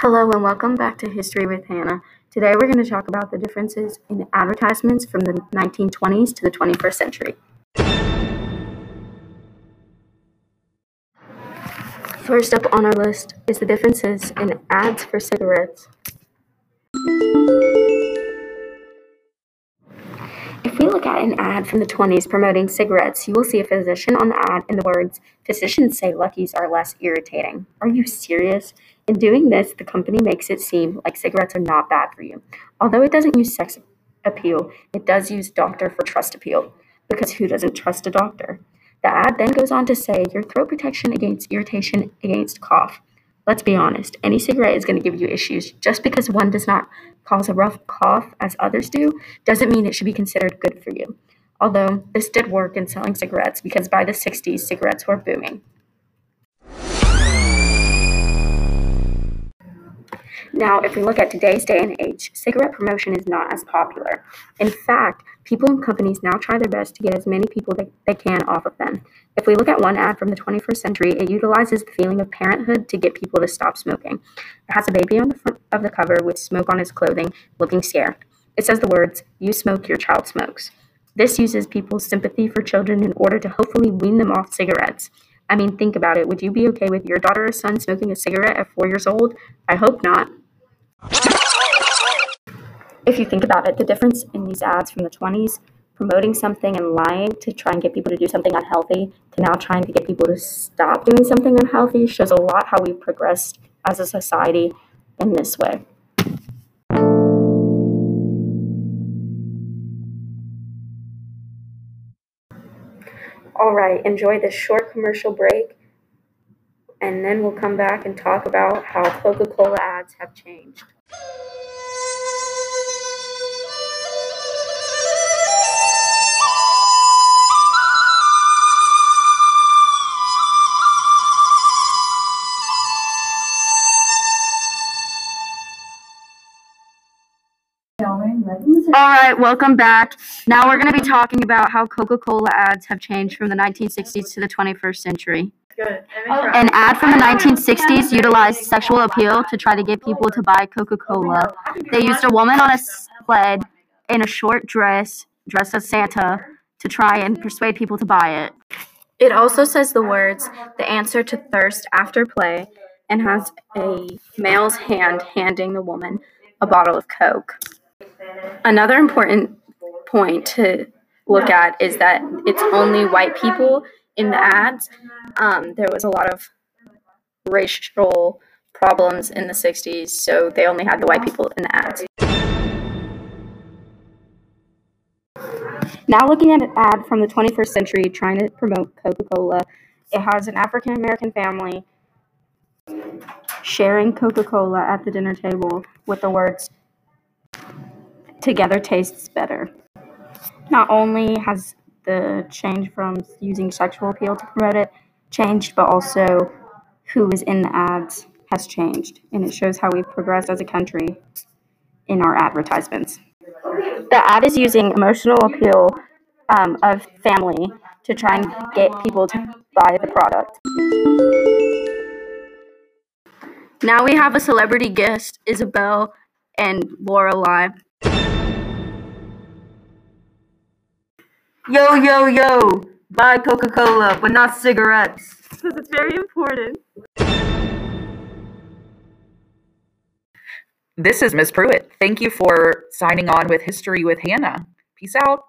Hello and welcome back to History with Hannah. Today we're going to talk about the differences in advertisements from the 1920s to the 21st century. First up on our list is the differences in ads for cigarettes. If we look at an ad from the 20s promoting cigarettes, you will see a physician on the ad and the words, Physicians say Luckies are less irritating. Are you serious? In doing this, the company makes it seem like cigarettes are not bad for you. Although it doesn't use sex appeal, it does use doctor for trust appeal. Because who doesn't trust a doctor? The ad then goes on to say your throat protection against irritation against cough. Let's be honest, any cigarette is going to give you issues. Just because one does not cause a rough cough as others do doesn't mean it should be considered good for you. Although this did work in selling cigarettes because by the 60s, cigarettes were booming. Now, if we look at today's day and age, cigarette promotion is not as popular. In fact, people and companies now try their best to get as many people that they can off of them. If we look at one ad from the 21st century, it utilizes the feeling of parenthood to get people to stop smoking. It has a baby on the front of the cover with smoke on his clothing, looking scared. It says the words, You smoke, your child smokes. This uses people's sympathy for children in order to hopefully wean them off cigarettes. I mean, think about it. Would you be okay with your daughter or son smoking a cigarette at four years old? I hope not. If you think about it, the difference in these ads from the 20s, promoting something and lying to try and get people to do something unhealthy, to now trying to get people to stop doing something unhealthy, shows a lot how we've progressed as a society in this way. All right, enjoy this short commercial break, and then we'll come back and talk about how Coca Cola ads have changed. All right, welcome back. Now we're going to be talking about how Coca-Cola ads have changed from the 1960s to the 21st century. Good. Oh, an ad from the 1960s utilized sexual appeal to try to get people to buy Coca-Cola. They used a woman on a sled in a short dress, dressed as Santa, to try and persuade people to buy it. It also says the words, the answer to thirst after play, and has a male's hand handing the woman a bottle of Coke. Another important point to look at is that it's only white people in the ads. Um, there was a lot of racial problems in the 60s, so they only had the white people in the ads. Now, looking at an ad from the 21st century trying to promote Coca Cola, it has an African American family sharing Coca Cola at the dinner table with the words, together tastes better. Not only has the change from using sexual appeal to promote it changed, but also who is in the ads has changed. And it shows how we've progressed as a country in our advertisements. The ad is using emotional appeal um, of family to try and get people to buy the product. Now we have a celebrity guest, Isabel and Laura Lorelai. Yo, yo, yo! Buy Coca Cola, but not cigarettes. Because it's very important. This is Miss Pruitt. Thank you for signing on with History with Hannah. Peace out.